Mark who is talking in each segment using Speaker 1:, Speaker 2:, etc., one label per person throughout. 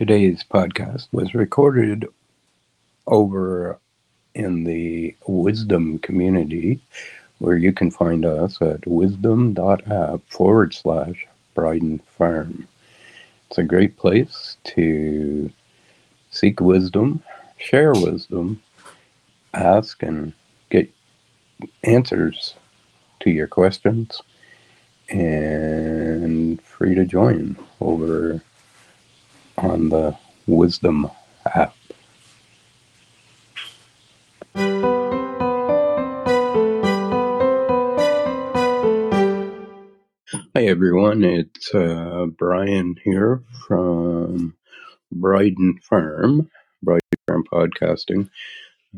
Speaker 1: Today's podcast was recorded over in the Wisdom community, where you can find us at wisdom.app forward slash Briden Farm. It's a great place to seek wisdom, share wisdom, ask and get answers to your questions, and free to join over on the Wisdom app. Hi everyone, it's uh, Brian here from Briden Farm, Briden Farm Podcasting.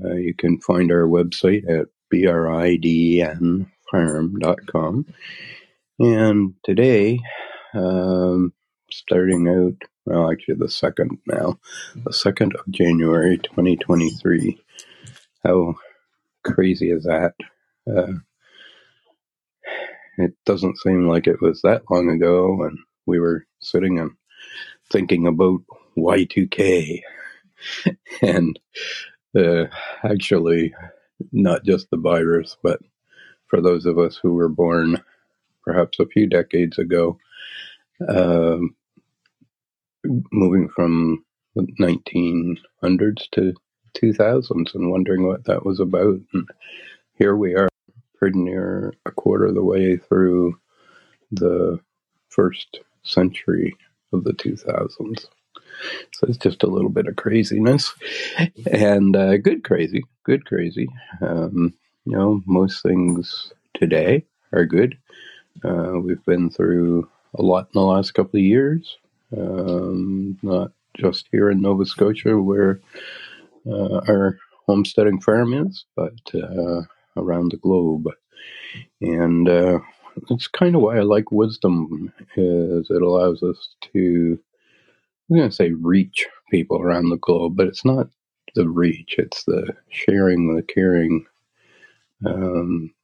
Speaker 1: Uh, you can find our website at bridenfarm.com. And today, um, starting out well, actually the second now, the second of January, 2023. How crazy is that? Uh, it doesn't seem like it was that long ago when we were sitting and thinking about Y2K, and uh, actually, not just the virus, but for those of us who were born perhaps a few decades ago. Um, moving from 1900s to 2000s and wondering what that was about. And here we are, pretty near a quarter of the way through the first century of the 2000s. So it's just a little bit of craziness and uh, good crazy, good crazy. Um, you know, most things today are good. Uh, we've been through a lot in the last couple of years um, not just here in Nova Scotia where uh, our homesteading farm is, but uh, around the globe. And uh, that's kind of why I like wisdom, is it allows us to, I'm going to say reach people around the globe, but it's not the reach, it's the sharing, the caring, um,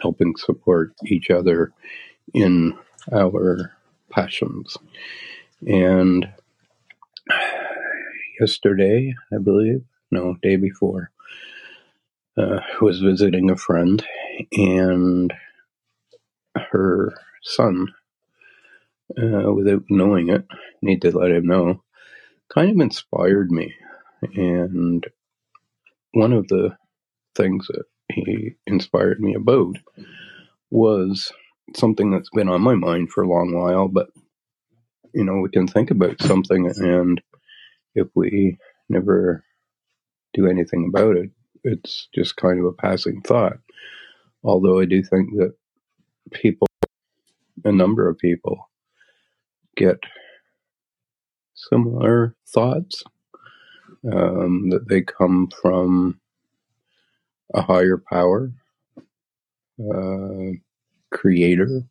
Speaker 1: helping support each other in our passions. And yesterday, I believe, no, day before, uh, was visiting a friend, and her son, uh, without knowing it, need to let him know, kind of inspired me. And one of the things that he inspired me about was something that's been on my mind for a long while, but you know, we can think about something and if we never do anything about it, it's just kind of a passing thought. Although I do think that people, a number of people, get similar thoughts, um, that they come from a higher power, uh, creator,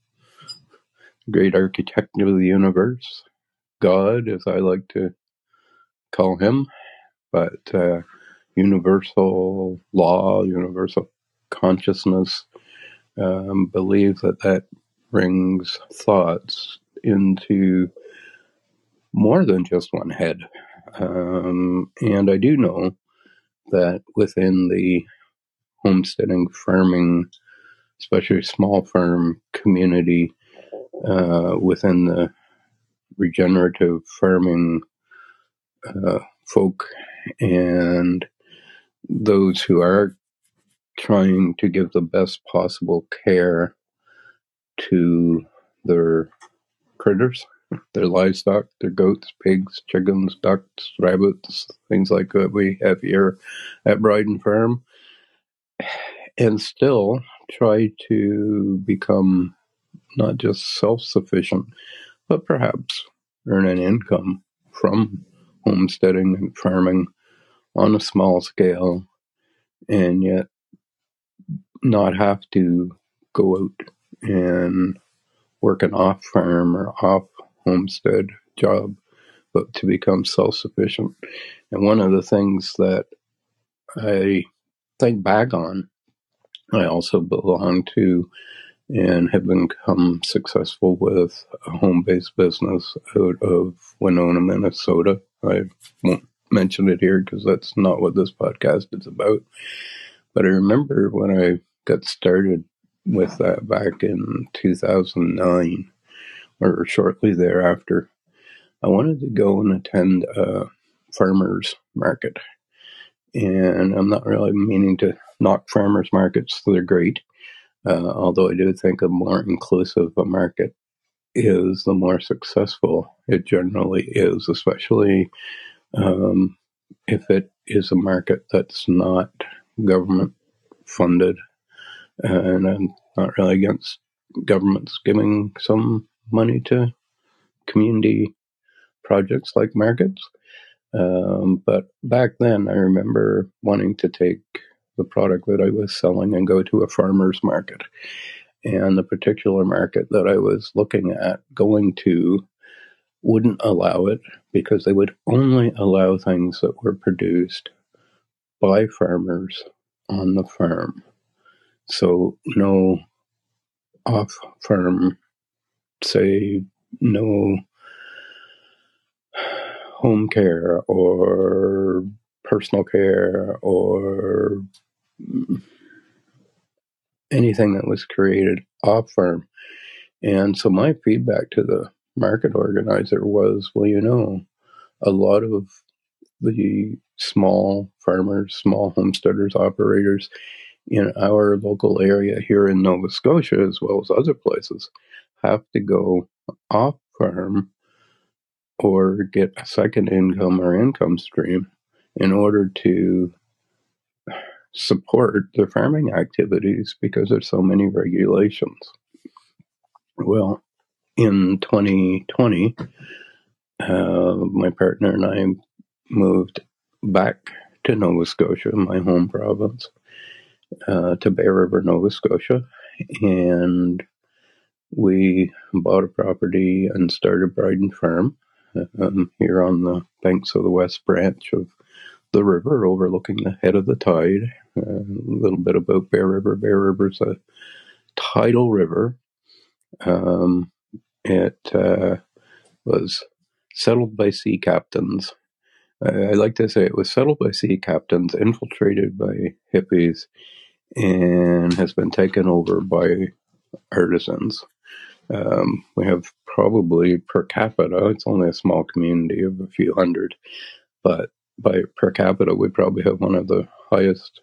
Speaker 1: great architect of the universe, God, as I like to call him, but uh, universal law, universal consciousness, um, believe that that brings thoughts into more than just one head. Um, and I do know that within the homesteading, farming, especially small farm community, uh, within the regenerative farming uh, folk and those who are trying to give the best possible care to their critters, their livestock, their goats, pigs, chickens, ducks, rabbits, things like that we have here at Briden Farm, and still try to become not just self sufficient, but perhaps earn an income from homesteading and farming on a small scale and yet not have to go out and work an off farm or off homestead job, but to become self sufficient. And one of the things that I think back on, I also belong to and have become successful with a home based business out of Winona, Minnesota, I won't mention it here because that's not what this podcast is about. But I remember when I got started with that back in 2009 or shortly thereafter, I wanted to go and attend a farmers market. And I'm not really meaning to knock farmers markets, they're great. Uh, although I do think a more inclusive market is, the more successful it generally is, especially um, if it is a market that's not government funded. And I'm not really against governments giving some money to community projects like markets. Um, but back then, I remember wanting to take the product that I was selling and go to a farmer's market. And the particular market that I was looking at going to wouldn't allow it because they would only allow things that were produced by farmers on the farm. So, no off farm, say, no home care or personal care or anything that was created off farm. And so my feedback to the market organizer was, well, you know, a lot of the small farmers, small homesteaders, operators in our local area here in Nova Scotia, as well as other places, have to go off farm or get a second income or income stream in order to support their farming activities because there's so many regulations. Well, in 2020, uh, my partner and I moved back to Nova Scotia, my home province, uh, to Bear River, Nova Scotia, and we bought a property and started Briden Farm um, here on the banks of the west branch of the river, overlooking the head of the tide. A little bit about Bear River. Bear River's a tidal river. Um, it uh, was settled by sea captains. I, I like to say it was settled by sea captains, infiltrated by hippies, and has been taken over by artisans. Um, we have probably per capita, it's only a small community of a few hundred, but by per capita, we probably have one of the highest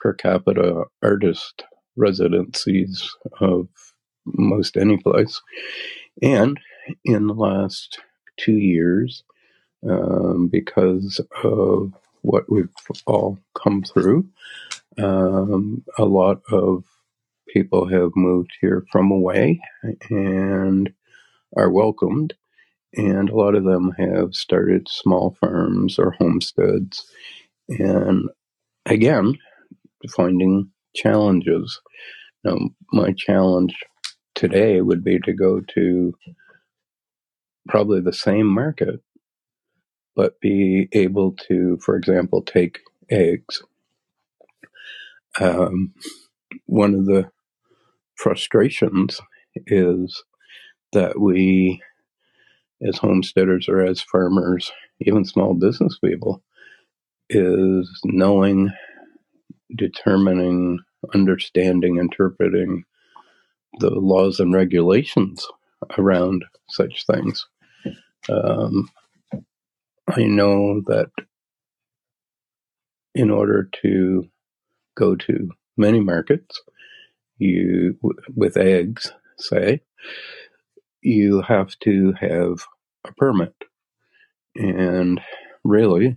Speaker 1: per capita artist residencies of most any place. And in the last two years, um, because of what we've all come through, um, a lot of people have moved here from away and are welcomed. And a lot of them have started small farms or homesteads. And again, finding challenges. Now, my challenge today would be to go to probably the same market, but be able to, for example, take eggs. Um, one of the frustrations is that we, as homesteaders or as farmers, even small business people, is knowing, determining, understanding, interpreting the laws and regulations around such things. Um, I know that in order to go to many markets, you with eggs, say, you have to have a permit. And really,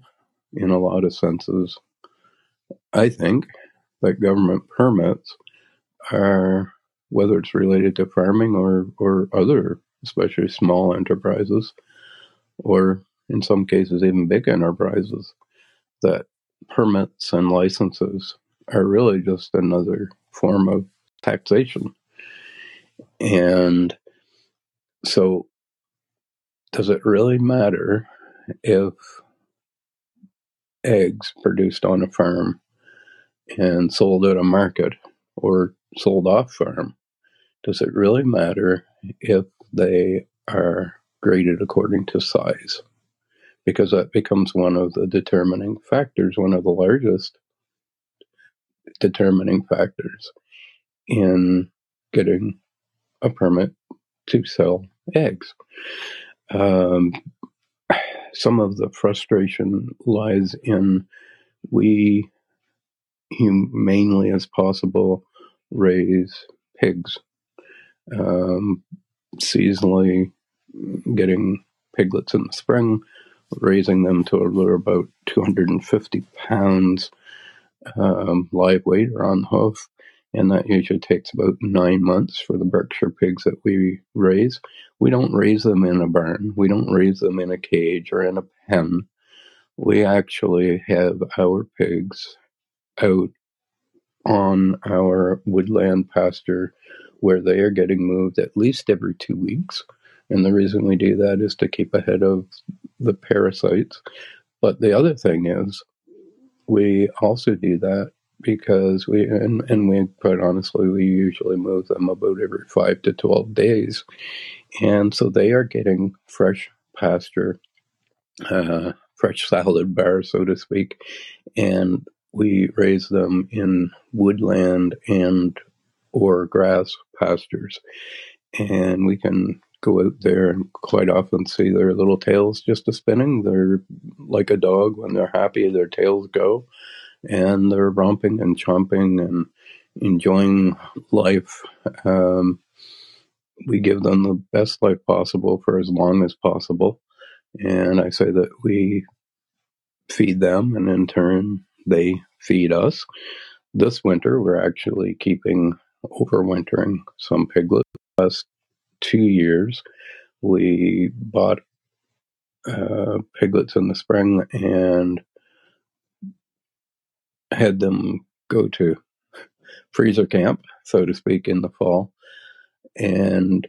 Speaker 1: in a lot of senses, I think that government permits are, whether it's related to farming or, or other, especially small enterprises, or in some cases, even big enterprises, that permits and licenses are really just another form of taxation. And so, does it really matter if eggs produced on a farm and sold at a market or sold off farm? Does it really matter if they are graded according to size? because that becomes one of the determining factors, one of the largest determining factors in getting a permit to sell eggs. Um, some of the frustration lies in we humanely as possible raise pigs um, seasonally getting piglets in the spring raising them to about 250 pounds um, live weight or on the hoof and that usually takes about nine months for the Berkshire pigs that we raise. We don't raise them in a barn. We don't raise them in a cage or in a pen. We actually have our pigs out on our woodland pasture where they are getting moved at least every two weeks. And the reason we do that is to keep ahead of the parasites. But the other thing is, we also do that because we and, and we quite honestly we usually move them about every five to 12 days and so they are getting fresh pasture uh, fresh salad bar so to speak and we raise them in woodland and or grass pastures and we can go out there and quite often see their little tails just a spinning they're like a dog when they're happy their tails go and they're romping and chomping and enjoying life. Um, we give them the best life possible for as long as possible. And I say that we feed them, and in turn, they feed us. This winter, we're actually keeping overwintering some piglets. Last two years, we bought uh, piglets in the spring and had them go to freezer camp, so to speak, in the fall. And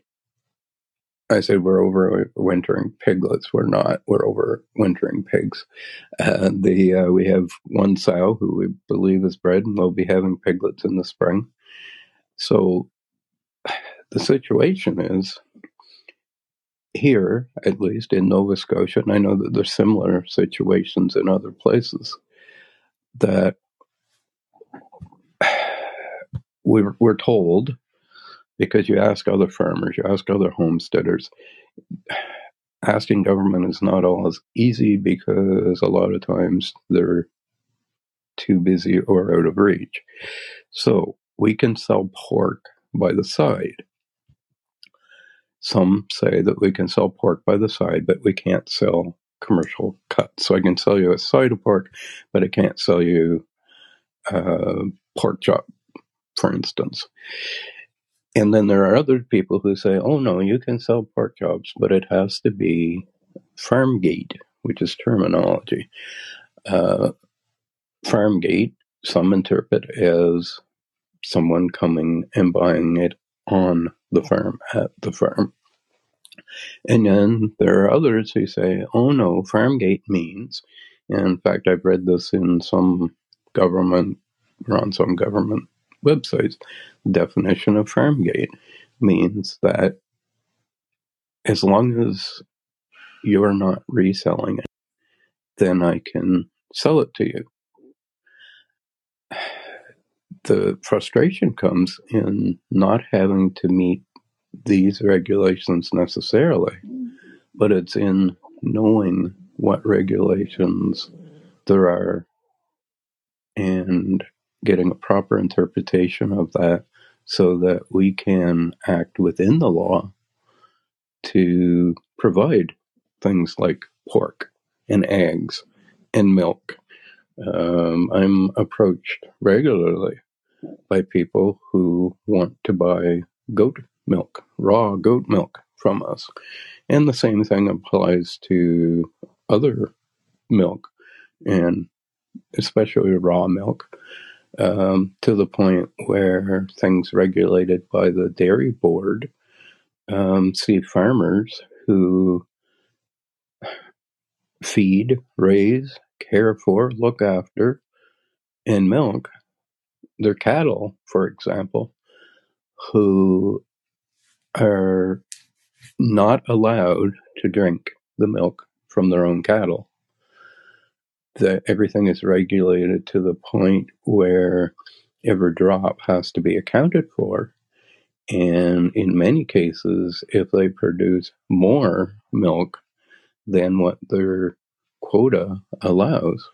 Speaker 1: I said, we're overwintering piglets. We're not. We're overwintering pigs. Uh, the uh, we have one sow who we believe is bred, and we'll be having piglets in the spring. So the situation is here, at least in Nova Scotia, and I know that there's similar situations in other places, that we're, we're told because you ask other farmers, you ask other homesteaders, asking government is not always easy because a lot of times they're too busy or out of reach. So we can sell pork by the side. Some say that we can sell pork by the side, but we can't sell commercial cuts. So I can sell you a side of pork, but I can't sell you uh, pork chop for instance. And then there are other people who say, oh no, you can sell pork chops, but it has to be farm gate, which is terminology. Uh, farm gate, some interpret as someone coming and buying it on the farm, at the farm. And then there are others who say, oh no, farm gate means, in fact, I've read this in some government, or on some government websites. The definition of farm gate means that as long as you're not reselling it, then I can sell it to you. The frustration comes in not having to meet these regulations necessarily, but it's in knowing what regulations there are and getting a proper interpretation of that so that we can act within the law to provide things like pork and eggs and milk. Um, I'm approached regularly by people who want to buy goat milk, raw goat milk from us. And the same thing applies to other milk and especially raw milk um, to the point where things regulated by the dairy board um, see farmers who feed, raise, care for, look after, and milk their cattle, for example, who are not allowed to drink the milk from their own cattle. That everything is regulated to the point where every drop has to be accounted for. And in many cases, if they produce more milk than what their quota allows,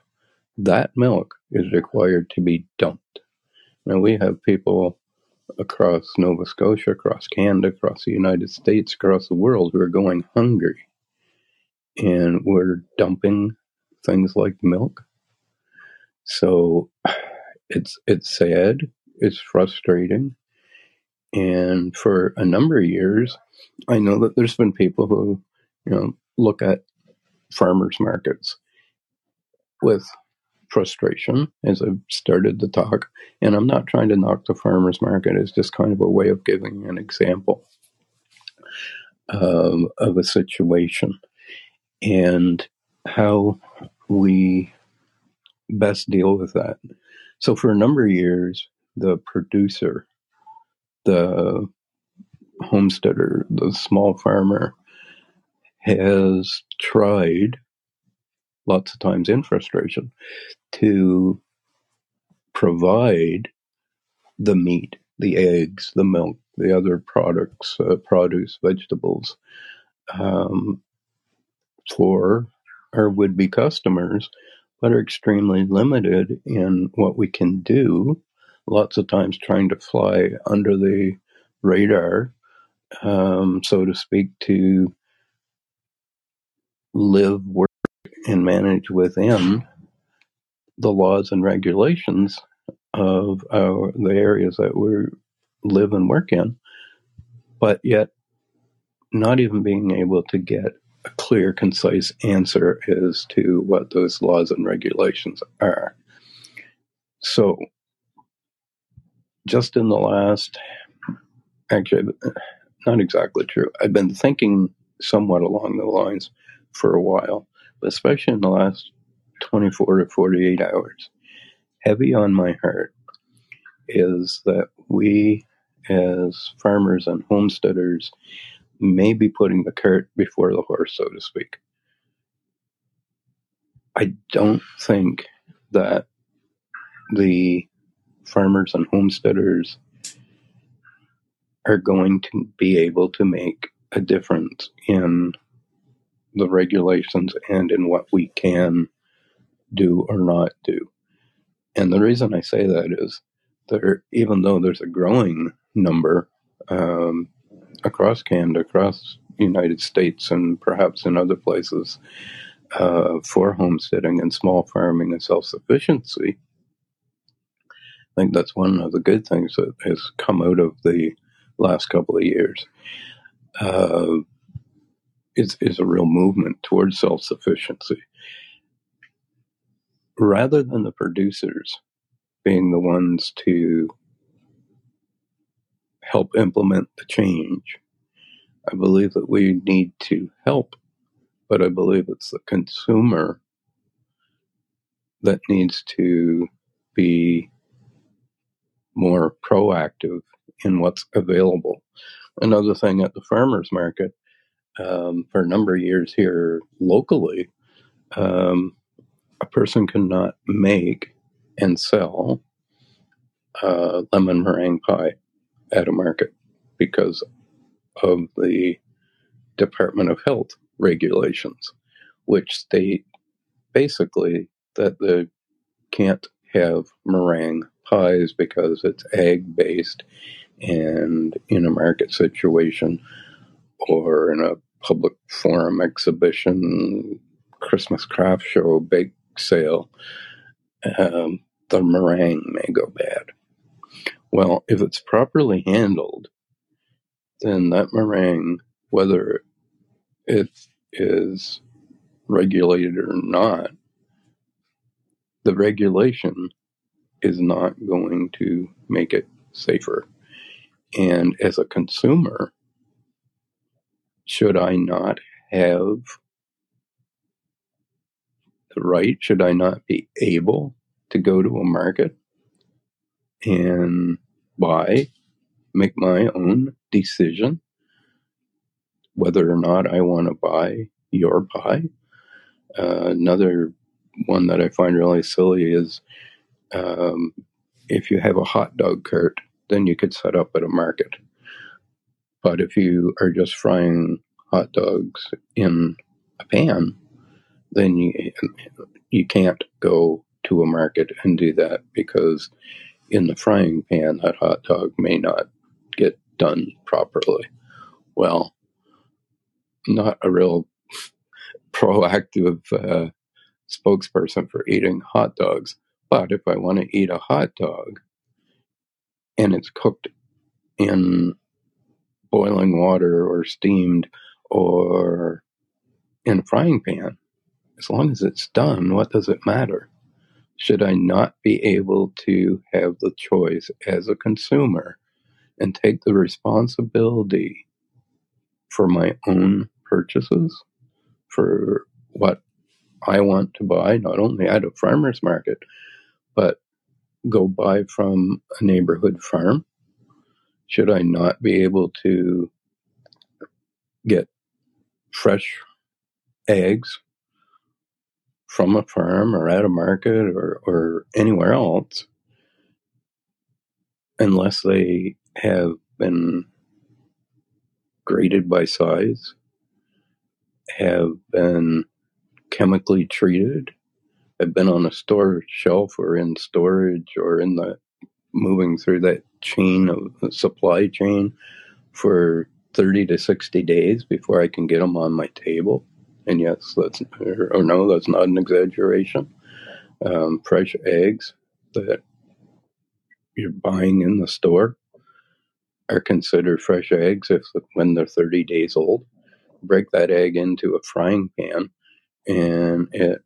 Speaker 1: that milk is required to be dumped. Now, we have people across Nova Scotia, across Canada, across the United States, across the world who are going hungry. And we're dumping things like milk. So it's it's sad, it's frustrating. And for a number of years, I know that there's been people who, you know, look at farmers markets with frustration as I've started to talk. And I'm not trying to knock the farmers market, it's just kind of a way of giving an example um, of a situation and how we best deal with that. So, for a number of years, the producer, the homesteader, the small farmer, has tried lots of times in frustration to provide the meat, the eggs, the milk, the other products, uh, produce, vegetables, um, for our would be customers, but are extremely limited in what we can do. Lots of times trying to fly under the radar, um, so to speak, to live, work, and manage within the laws and regulations of our, the areas that we live and work in, but yet not even being able to get clear, concise answer as to what those laws and regulations are. So, just in the last, actually, not exactly true, I've been thinking somewhat along the lines for a while, but especially in the last 24 to 48 hours. Heavy on my heart is that we, as farmers and homesteaders, may be putting the cart before the horse, so to speak. I don't think that the farmers and homesteaders are going to be able to make a difference in the regulations and in what we can do or not do. And the reason I say that is there, even though there's a growing number um, across Canada, across United States, and perhaps in other places uh, for homesteading and small farming and self sufficiency, I think that's one of the good things that has come out of the last couple of years. Uh, is, is a real movement towards self sufficiency rather than the producers being the ones to help implement the change. I believe that we need to help, but I believe it's the consumer that needs to be more proactive in what's available. Another thing at the farmers market, um, for a number of years here locally, um, a person cannot make and sell uh, lemon meringue pie at a market because of the Department of Health regulations, which state basically that they can't have meringue pies because it's egg based and in a market situation or in a public forum exhibition, Christmas craft show, bake sale, um, the meringue may go bad. Well, if it's properly handled, then that meringue, whether it is regulated or not, the regulation is not going to make it safer. And as a consumer, should I not have the right? Should I not be able to go to a market and buy, make my own decision whether or not I want to buy your pie Uh, another one that I find really silly is um, if you have a hot dog cart, then you could set up at a market. But if you are just frying hot dogs in a pan, then you you can't go to a market and do that because in the frying pan that hot dog may not get done properly. Well, not a real proactive uh, spokesperson for eating hot dogs. But if I want to eat a hot dog and it's cooked in boiling water or steamed or in a frying pan, as long as it's done, what does it matter? Should I not be able to have the choice as a consumer and take the responsibility for my own purchases, for what I want to buy, not only at a farmer's market, but go buy from a neighborhood farm? Should I not be able to get fresh eggs from a farm or at a market or, or anywhere else unless they have been graded by size, have been chemically treated, have been on a store shelf or in storage or in the moving through that chain of the supply chain for 30 to 60 days before I can get them on my table. And yes, that's, or no, that's not an exaggeration. Um, fresh eggs that you're buying in the store are considered fresh eggs if when they're 30 days old. Break that egg into a frying pan and it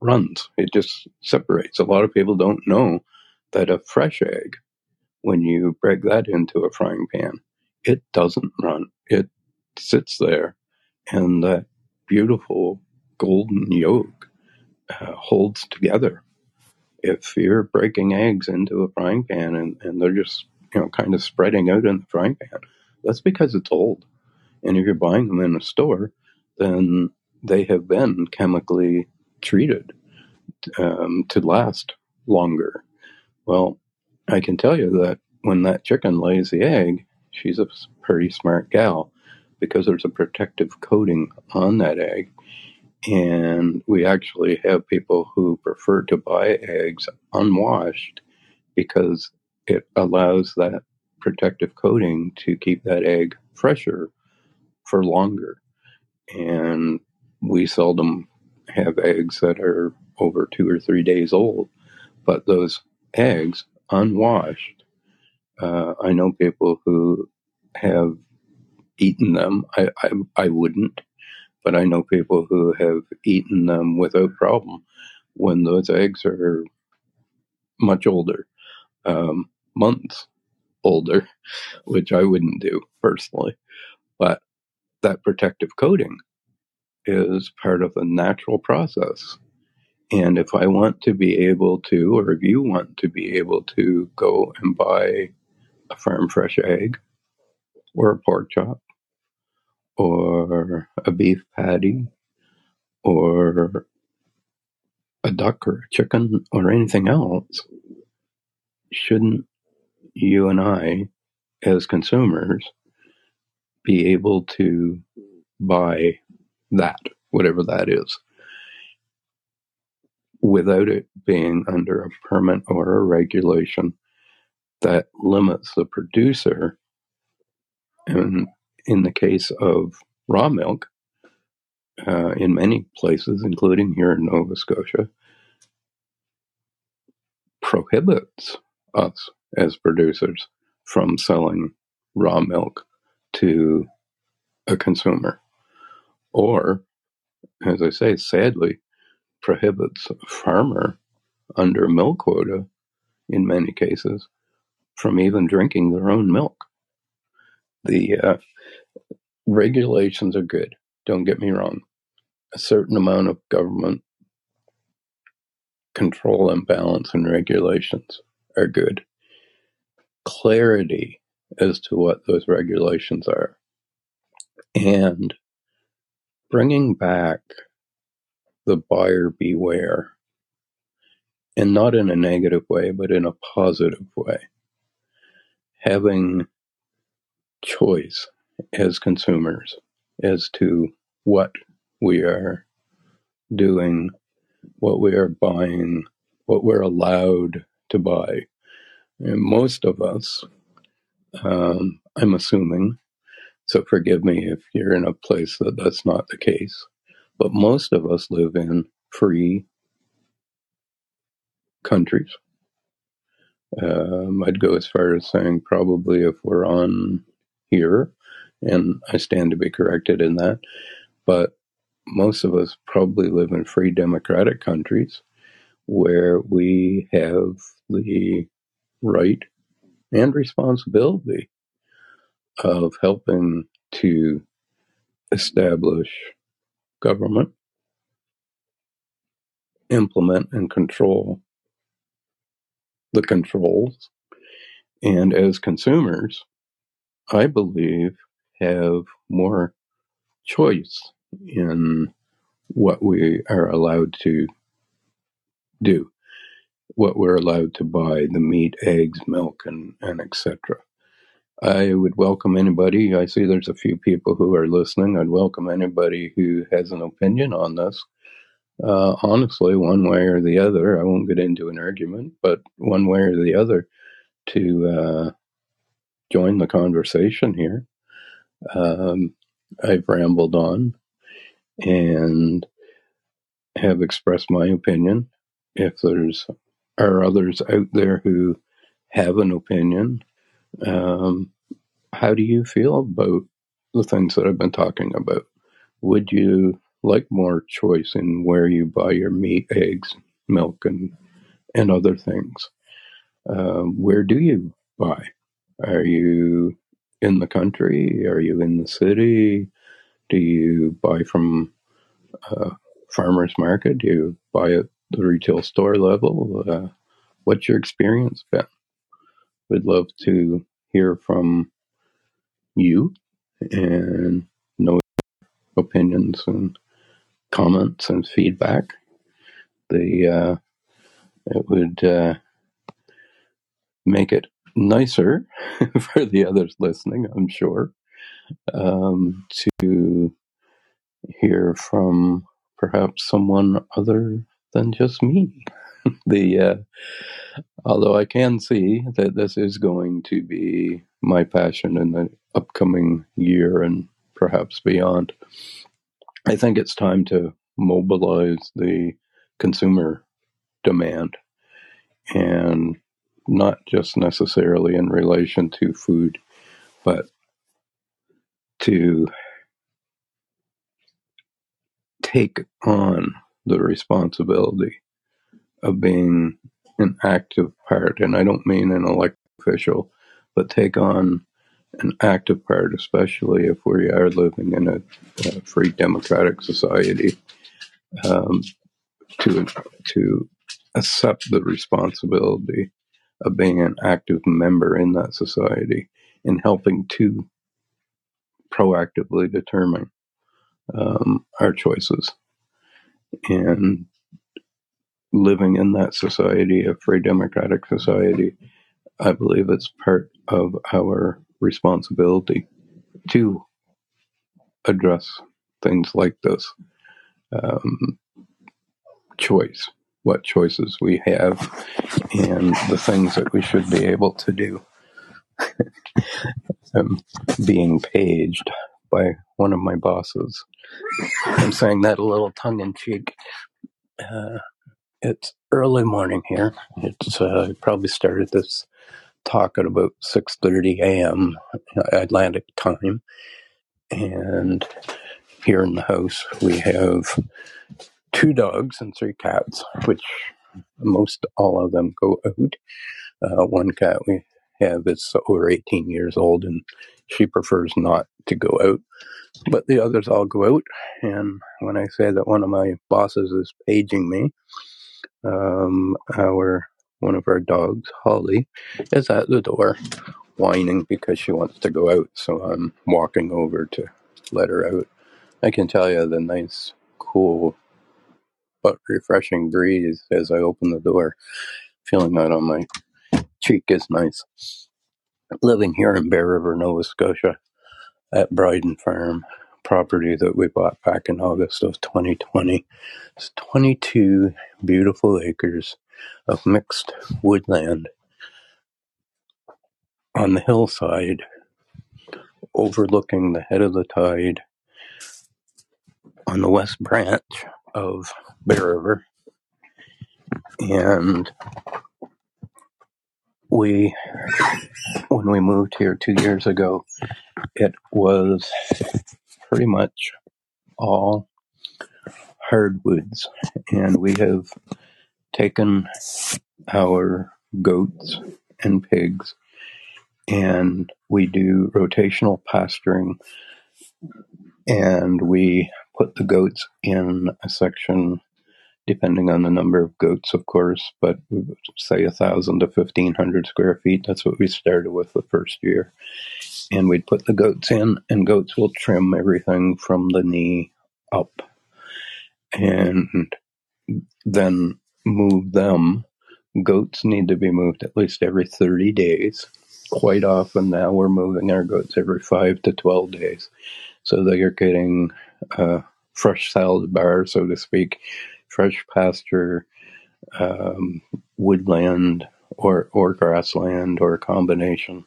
Speaker 1: runs. It just separates. A lot of people don't know that a fresh egg, when you break that into a frying pan, it doesn't run. It sits there and that beautiful golden yolk uh, holds together. If you're breaking eggs into a frying pan and, and they're just you know kind of spreading out in the frying pan, that's because it's old. And if you're buying them in a store, then they have been chemically treated um, to last longer. Well, I can tell you that when that chicken lays the egg, she's a pretty smart gal because there's a protective coating on that egg. And we actually have people who prefer to buy eggs unwashed because it allows that protective coating to keep that egg fresher for longer. And we seldom have eggs that are over two or three days old, but those eggs unwashed, uh, I know people who have eaten them. I, I, I wouldn't, but I know people who have eaten them without problem when those eggs are much older, um, months older, which I wouldn't do personally. But that protective coating is part of the natural process. And if I want to be able to, or if you want to be able to go and buy a farm fresh egg or a pork chop or a beef patty or a duck or a chicken or anything else, shouldn't you and I, as consumers, be able to buy that, whatever that is, without it being under a permit or a regulation that limits the producer. And in the case of raw milk, uh, in many places, including here in Nova Scotia, prohibits us as producers from selling raw milk to a consumer. Or, as I say, sadly, prohibits a farmer under milk quota in many cases from even drinking their own milk. The uh, regulations are good, don't get me wrong. A certain amount of government control and balance and regulations are good. Clarity as to what those regulations are and bringing back the buyer beware. And not in a negative way, but in a positive way. Having choice as consumers as to what we are doing, what we are buying, what we're allowed to buy. And most of us, um, I'm assuming, so forgive me if you're in a place that that's not the case, but most of us live in free countries. Um, I'd go as far as saying probably if we're on here, and I stand to be corrected in that, but most of us probably live in free democratic countries where we have the right and responsibility of helping to establish government, implement and control the controls, and as consumers, I believe, have more choice in what we are allowed to do, what we're allowed to buy, the meat, eggs, milk, and, and etc. I would welcome anybody. I see there's a few people who are listening. I'd welcome anybody who has an opinion on this. Uh, honestly, one way or the other, I won't get into an argument, but one way or the other to uh, join the conversation here. Um, I've rambled on and have expressed my opinion. If there's are others out there who have an opinion, um, how do you feel about the things that I've been talking about? Would you like more choice in where you buy your meat, eggs, milk, and and other things? Uh, where do you buy? Are you in the country? Are you in the city? Do you buy from a farmer's market? Do you buy at the retail store level? Uh, what's your experience been? We'd love to hear from you and know opinions and comments and feedback. The uh, it would uh, make it nicer for the others listening, I'm sure, um, to hear from perhaps someone other than just me. the uh, although I can see that this is going to be my passion in the upcoming year and perhaps beyond. I think it's time to mobilize the consumer demand and not just necessarily in relation to food, but to take on the responsibility of being an active part. And I don't mean an elected official, but take on an active part, especially if we are living in a, a free democratic society, um, to to accept the responsibility of being an active member in that society and helping to proactively determine um, our choices and living in that society, a free democratic society. I believe it's part of our responsibility to address things like this um, choice, what choices we have, and the things that we should be able to do. I'm being paged by one of my bosses. I'm saying that a little tongue in cheek. Uh, it's early morning here. It's uh, I probably started this talk at about 6:30 a.m. Atlantic time, and here in the house we have two dogs and three cats, which most all of them go out. Uh, one cat we have is over 18 years old, and she prefers not to go out. But the others all go out, and when I say that one of my bosses is paging me, um, our one of our dogs, Holly, is at the door whining because she wants to go out. So I'm walking over to let her out. I can tell you the nice, cool but refreshing breeze as I open the door. Feeling that on my cheek is nice. Living here in Bear River, Nova Scotia at Briden Farm, property that we bought back in August of 2020. It's 22 beautiful acres of mixed woodland on the hillside overlooking the head of the tide on the west branch of Bear River. And we, when we moved here two years ago, it was pretty much all hardwoods. And we have taken our goats and pigs and we do rotational pasturing and we put the goats in a section depending on the number of goats of course but say a thousand to fifteen hundred square feet. That's what we started with the first year. And we'd put the goats in and goats will trim everything from the knee up and then move them. Goats need to be moved at least every 30 days. Quite often now we're moving our goats every 5 to 12 days. So they are getting uh, fresh salad bar, so to speak, fresh pasture, um, woodland, or or grassland, or a combination.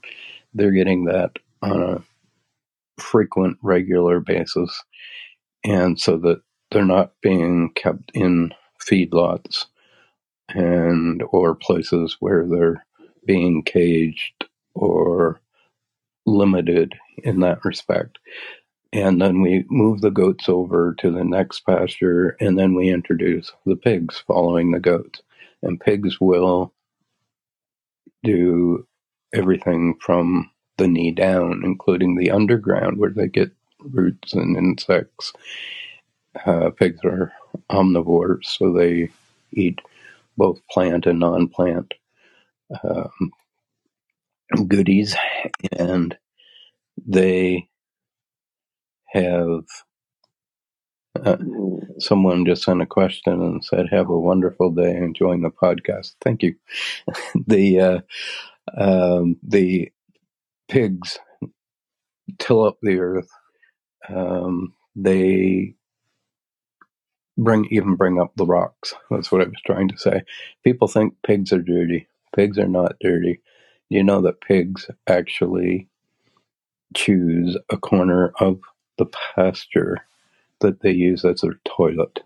Speaker 1: They're getting that on a frequent, regular basis, and so that they're not being kept in feedlots and or places where they're being caged or limited in that respect and then we move the goats over to the next pasture and then we introduce the pigs following the goats. And pigs will do everything from the knee down including the underground where they get roots and insects. Uh, pigs are omnivores so they eat both plant and non-plant um, goodies and they have uh, someone just sent a question and said, "Have a wonderful day, enjoying the podcast." Thank you. the uh, um, the pigs till up the earth. Um, they bring even bring up the rocks. That's what I was trying to say. People think pigs are dirty. Pigs are not dirty. You know that pigs actually choose a corner of the pasture that they use as their toilet.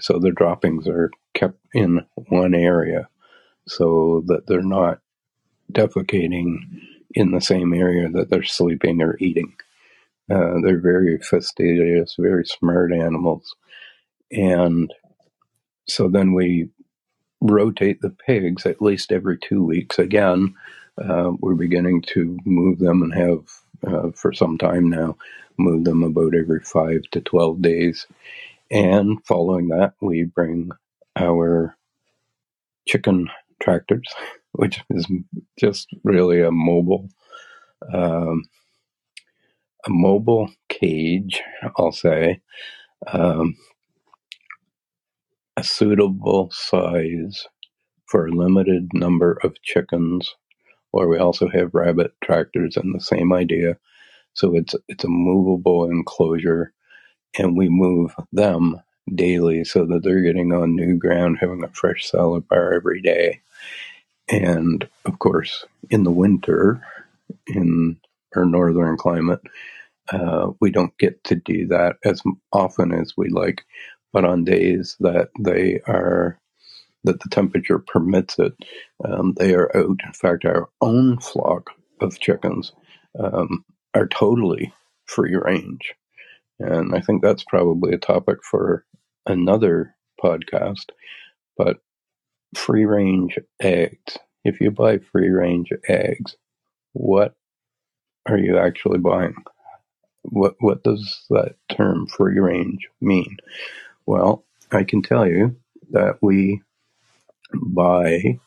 Speaker 1: So their droppings are kept in one area so that they're not defecating in the same area that they're sleeping or eating. Uh, they're very fastidious, very smart animals. And so then we rotate the pigs at least every two weeks. Again, uh, we're beginning to move them and have uh, for some time now move them about every five to 12 days. And following that, we bring our chicken tractors, which is just really a mobile, um, a mobile cage, I'll say, um, a suitable size for a limited number of chickens. Or we also have rabbit tractors, and the same idea so it's it's a movable enclosure, and we move them daily so that they're getting on new ground, having a fresh salad bar every day. And of course, in the winter, in our northern climate, uh, we don't get to do that as often as we like. But on days that they are that the temperature permits it, um, they are out. In fact, our own flock of chickens um, are totally free range. And I think that's probably a topic for another podcast. But free range eggs, if you buy free range eggs, what are you actually buying? What what does that term free range mean? Well, I can tell you that we buy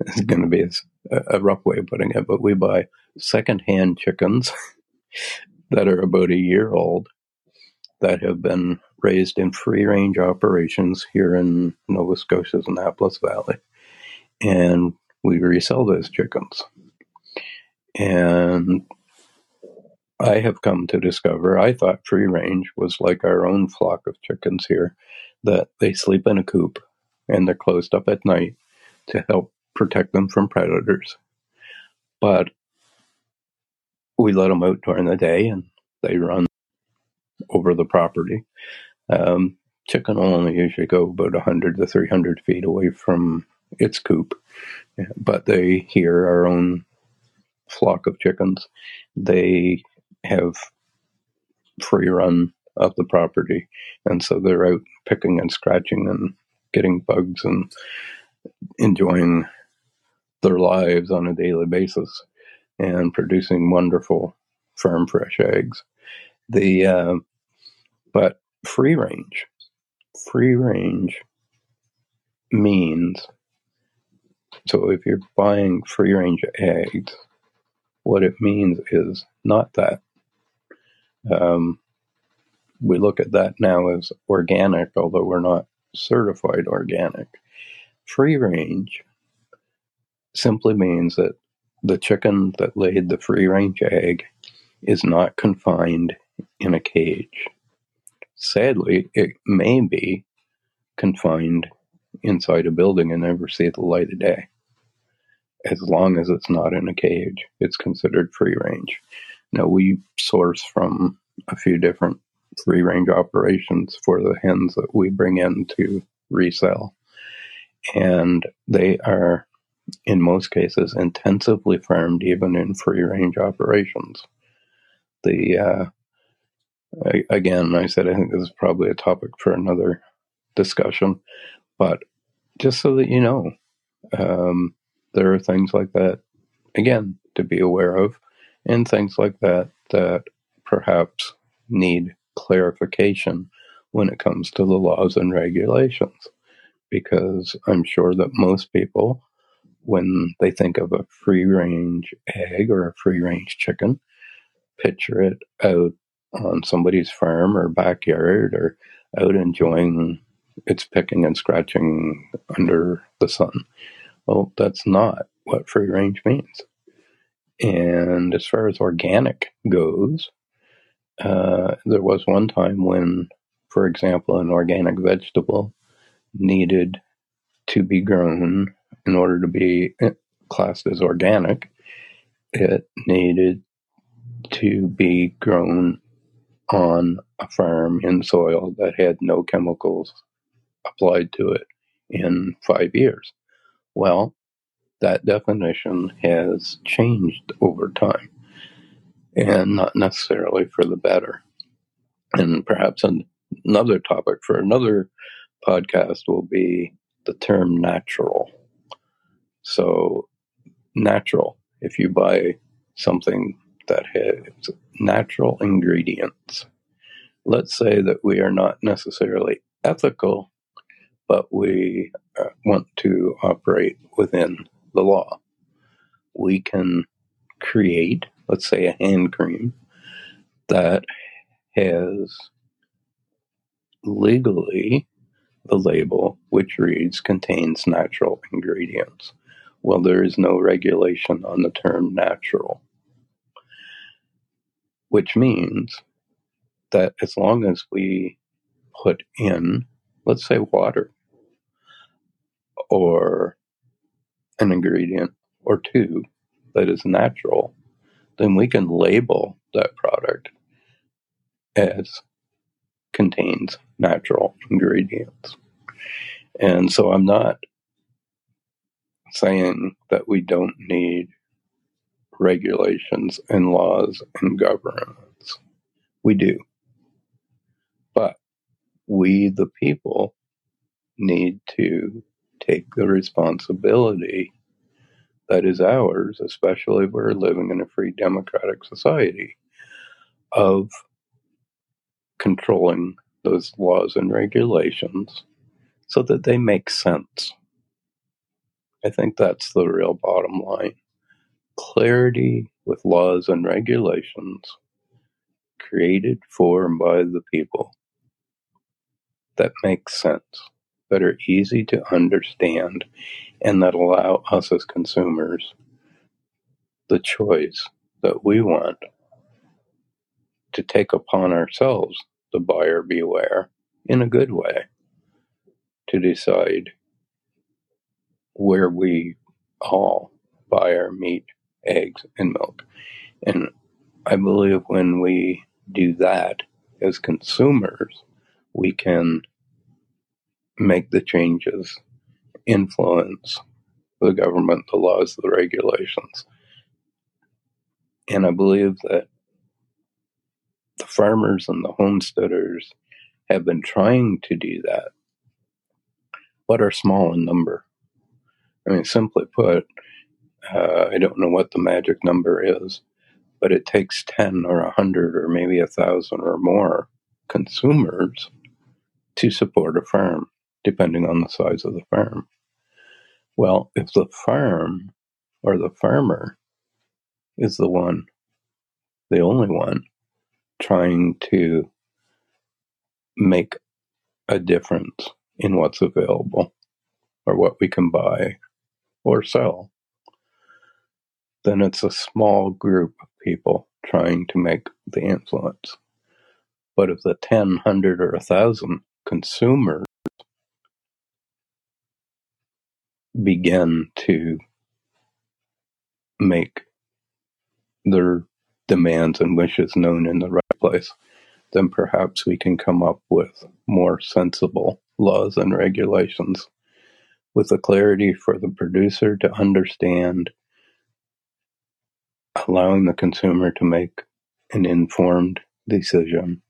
Speaker 1: it's going to be a, a rough way of putting it, but we buy secondhand chickens that are about a year old that have been raised in free range operations here in Nova Scotia's Annapolis Valley. And we resell those chickens. And I have come to discover I thought free range was like our own flock of chickens here, that they sleep in a coop and they're closed up at night to help protect them from predators. But we let them out during the day and they run over the property. Um, chicken will only usually go about 100 to 300 feet away from its coop, but they hear our own flock of chickens. They have free run of the property, and so they're out picking and scratching and getting bugs and enjoying their lives on a daily basis and producing wonderful firm fresh eggs. The uh, but free range, free range means so if you're buying free range eggs, what it means is not that. Um, we look at that now as organic, although we're not certified organic. Free range simply means that the chicken that laid the free range egg is not confined in a cage. Sadly, it may be confined inside a building and never see the light of day. As long as it's not in a cage, it's considered free range. Now, we source from a few different free range operations for the hens that we bring in to resell. And they are, in most cases, intensively farmed even in free range operations. The uh, again, I said I think this is probably a topic for another discussion, but just so that you know, um, there are things like that again to be aware of, and things like that that perhaps need clarification when it comes to the laws and regulations. Because I'm sure that most people, when they think of a free range egg or a free range chicken, picture it out on somebody's farm or backyard or out enjoying its picking and scratching under the sun. Well, that's not what free range means. And as far as organic goes, uh, there was one time when, for example, an organic vegetable needed to be grown in order to be classed as organic. It needed to be grown on a farm in soil that had no chemicals applied to it in five years. Well, that definition has changed over time and not necessarily for the better. And perhaps another topic for another podcast will be the term natural. So, natural, if you buy something that has natural ingredients, let's say that we are not necessarily ethical, but we uh, want to operate within the law. We can create let's say a hand cream that has legally the label which reads contains natural ingredients. Well, there is no regulation on the term natural, which means that as long as we put in, let's say, water or an ingredient or two that is natural, then we can label that product as contains natural ingredients. And so I'm not saying that we don't need regulations and laws and governments. We do. But we, the people, need to take the responsibility that is ours, especially if we're living in a free democratic society, of controlling those laws and regulations so that they make sense. I think that's the real bottom line. Clarity with laws and regulations created for and by the people that make sense, that are easy to understand, and that allow us as consumers the choice that we want to take upon ourselves the buyer beware in a good way to decide where we all buy our meat, eggs, and milk. And I believe when we do that as consumers, we can make the changes, influence the government, the laws, the regulations. And I believe that the farmers and the homesteaders have been trying to do that, but are small in number. I mean, simply put, uh, I don't know what the magic number is, but it takes 10 or 100 or maybe a 1,000 or more consumers to support a farm, depending on the size of the farm. Well, if the farm or the farmer is the one, the only one, trying to make a difference in what's available or what we can buy or sell, then it's a small group of people trying to make the influence. But if the 10, 100, or 1,000 consumers begin to make their demands and wishes known in the right place, then perhaps we can come up with more sensible laws and regulations with the clarity for the producer to understand, allowing the consumer to make an informed decision,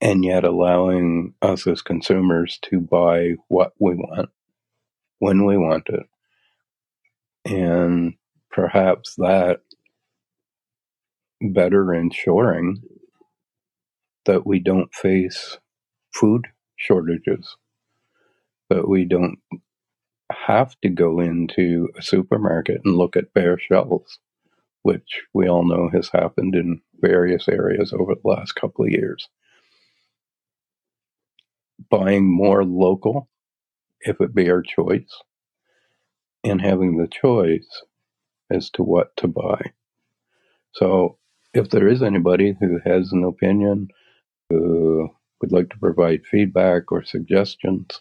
Speaker 1: and yet allowing us as consumers to buy what we want when we want it. And perhaps that better ensuring that we don't face food shortages, that we don't have to go into a supermarket and look at bare shelves, which we all know has happened in various areas over the last couple of years. Buying more local, if it be our choice, and having the choice as to what to buy. So if there is anybody who has an opinion, who would like to provide feedback or suggestions,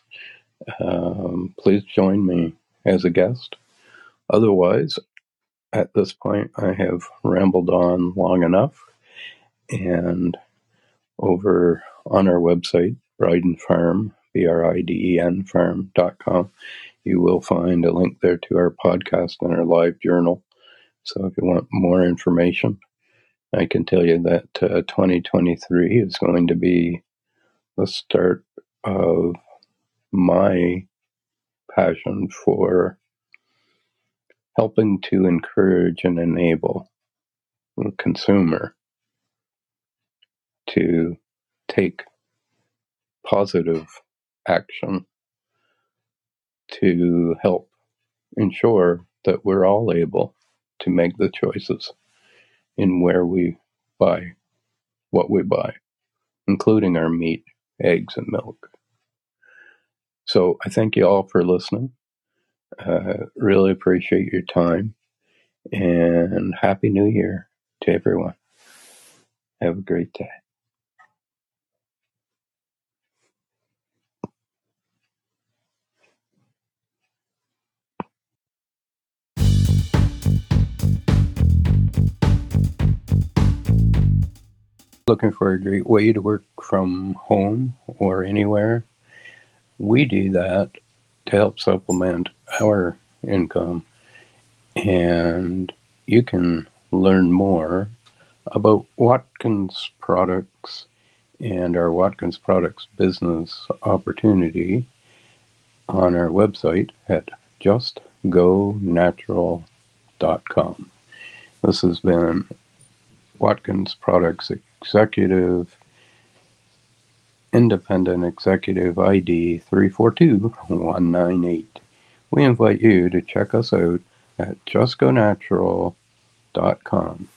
Speaker 1: um, please join me as a guest. Otherwise, at this point, I have rambled on long enough, and over on our website, Briden Farm, B R I D E N farm.com, you will find a link there to our podcast and our live journal. So if you want more information, I can tell you that uh, 2023 is going to be the start of my passion for helping to encourage and enable the consumer to take positive action to help ensure that we're all able to make the choices in where we buy what we buy, including our meat, eggs, and milk. So I thank you all for listening. Uh, really appreciate your time and Happy New Year to everyone. Have a great day. Looking for a great way to work from home or anywhere, we do that to help supplement our income. And you can learn more about Watkins products and our Watkins products business opportunity on our website at justgonatural.com. This has been Watkins Products Executive Independent Executive ID 342198. We invite you to check us out at justgonatural.com.